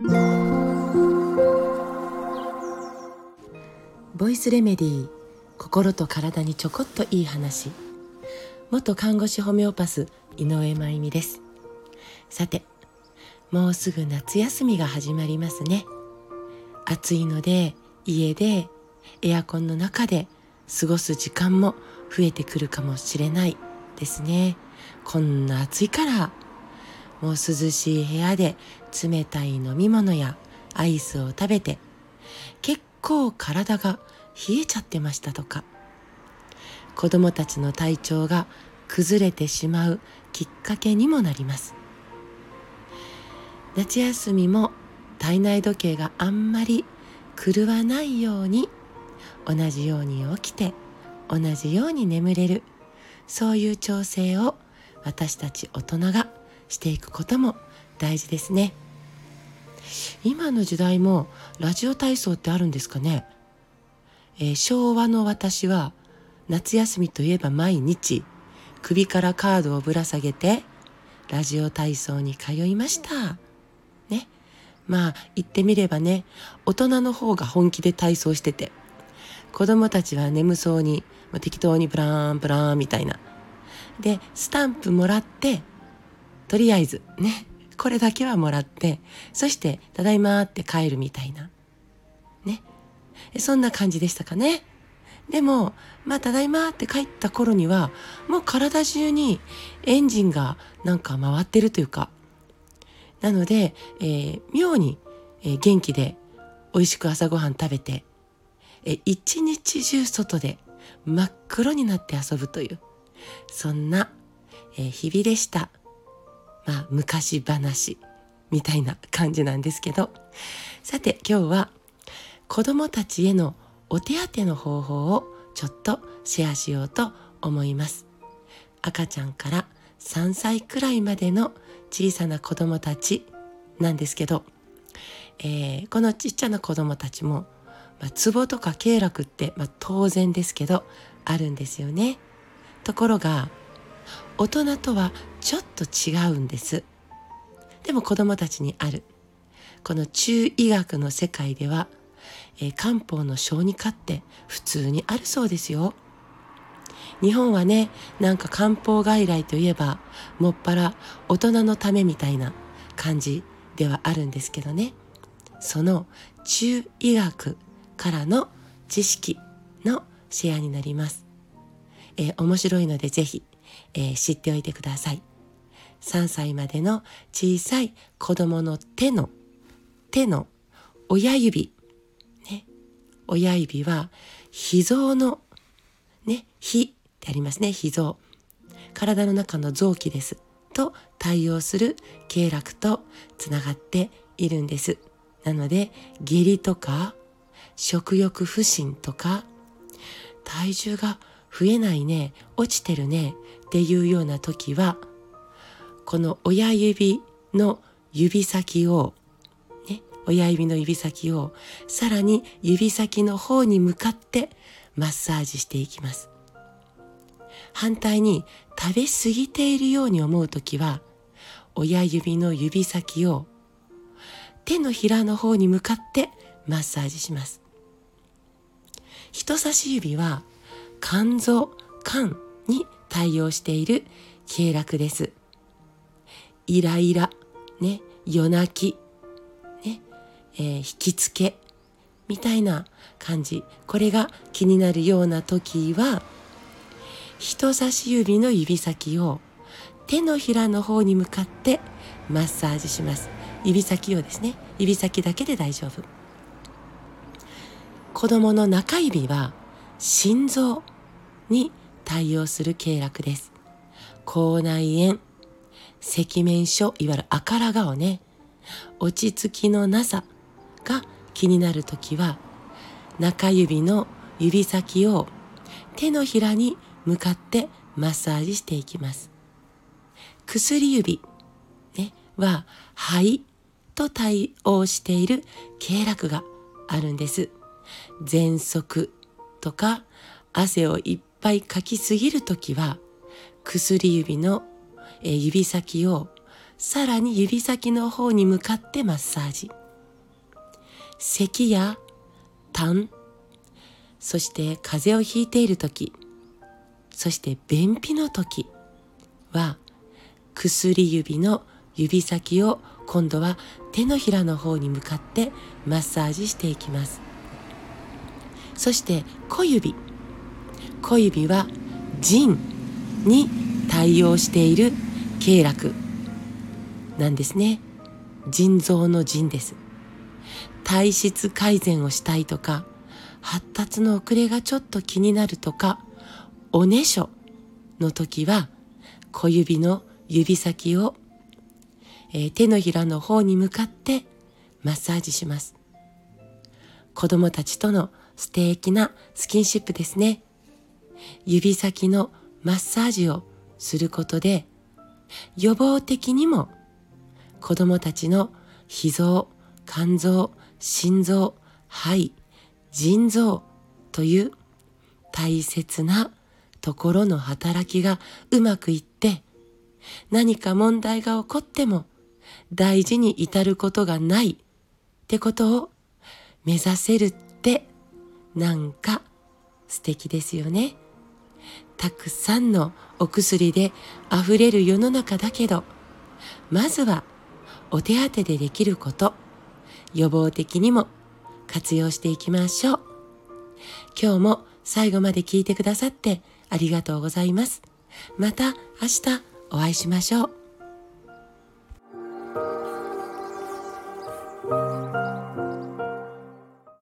ボイスレメディー心と体にちょこっといい話。元看護師ホメオパス井上真由美です。さてもうすぐ夏休みが始まりますね。暑いので家でエアコンの中で過ごす時間も増えてくるかもしれないですね。こんな暑いから。もう涼しい部屋で冷たい飲み物やアイスを食べて結構体が冷えちゃってましたとか。子供たちの体調が崩れてしまうきっかけにもなります。夏休みも体内時計があんまり狂わないように同じように起きて同じように眠れる。そういう調整を私たち大人がしていくことも大事ですね。今の時代もラジオ体操ってあるんですかね、えー、昭和の私は夏休みといえば毎日首からカードをぶら下げてラジオ体操に通いました。ね。まあ言ってみればね大人の方が本気で体操してて子供たちは眠そうに、まあ、適当にブラーンブラーンみたいな。でスタンプもらってとりあえずねこれだけはもらってそして「ただいま」って帰るみたいな。ね。そんな感じでしたかね。でもまあ「ただいま」って帰った頃にはもう体中にエンジンがなんか回ってるというか。なので、えー、妙に、えー、元気で美味しく朝ごはん食べて、えー、一日中外で真っ黒になって遊ぶというそんな、えー、日々でした。まあ、昔話みたいな感じなんですけど。さて今日は子供たちへのお手当の方法をちょっとシェアしようと思います。赤ちゃんから3歳くらいまでの小さな子供たちなんですけど、えー、このちっちゃな子供たちも、まあ、ツボとか経絡って、まあ、当然ですけどあるんですよね。ところが大人とはちょっと違うんです。でも子供たちにある。この中医学の世界では、えー、漢方の小児科って普通にあるそうですよ。日本はねなんか漢方外来といえばもっぱら大人のためみたいな感じではあるんですけどね。その中医学からの知識のシェアになります、えー、面白いのでぜひえー、知っておいてください。3歳までの小さい子供の手の、手の親指、ね、親指は脾臓の、ね、脾ってありますね、脾臓。体の中の臓器です。と対応する経絡とつながっているんです。なので、下痢とか、食欲不振とか、体重が増えないね、落ちてるね、っていうような時はこの親指の指先を、ね、親指の指先をさらに指先の方に向かってマッサージしていきます。反対に食べ過ぎているように思う時は親指の指先を手のひらの方に向かってマッサージします。人差し指は肝臓、肝に対応している経絡です。イライラ、ね、夜泣き、ね、えー、引きつけ、みたいな感じ。これが気になるような時は、人差し指の指先を手のひらの方に向かってマッサージします。指先をですね、指先だけで大丈夫。子供の中指は心臓に対応する経絡です。口内炎、赤面症、いわゆる赤ら顔ね、落ち着きのなさが気になるときは、中指の指先を手のひらに向かってマッサージしていきます。薬指、ね、は肺と対応している経絡があるんです。喘息とか汗をいっぱいかきすぎるときは薬指の指先をさらに指先の方に向かってマッサージ。咳や痰そして風邪をひいている時そして便秘の時は薬指の指先を今度は手のひらの方に向かってマッサージしていきます。そして小指。小指は腎に対応している経絡なんですね。腎臓の腎です。体質改善をしたいとか発達の遅れがちょっと気になるとかおねしょの時は小指の指先を、えー、手のひらの方に向かってマッサージします。子供たちとの素敵なスキンシップですね。指先のマッサージをすることで予防的にも子供たちの脾臓肝臓心臓肺腎臓という大切なところの働きがうまくいって何か問題が起こっても大事に至ることがないってことを目指せるってなんか素敵ですよね。たくさんのお薬で溢れる世の中だけどまずはお手当でできること予防的にも活用していきましょう。今日も最後まで聞いてくださってありがとうございます。また明日お会いしましょう。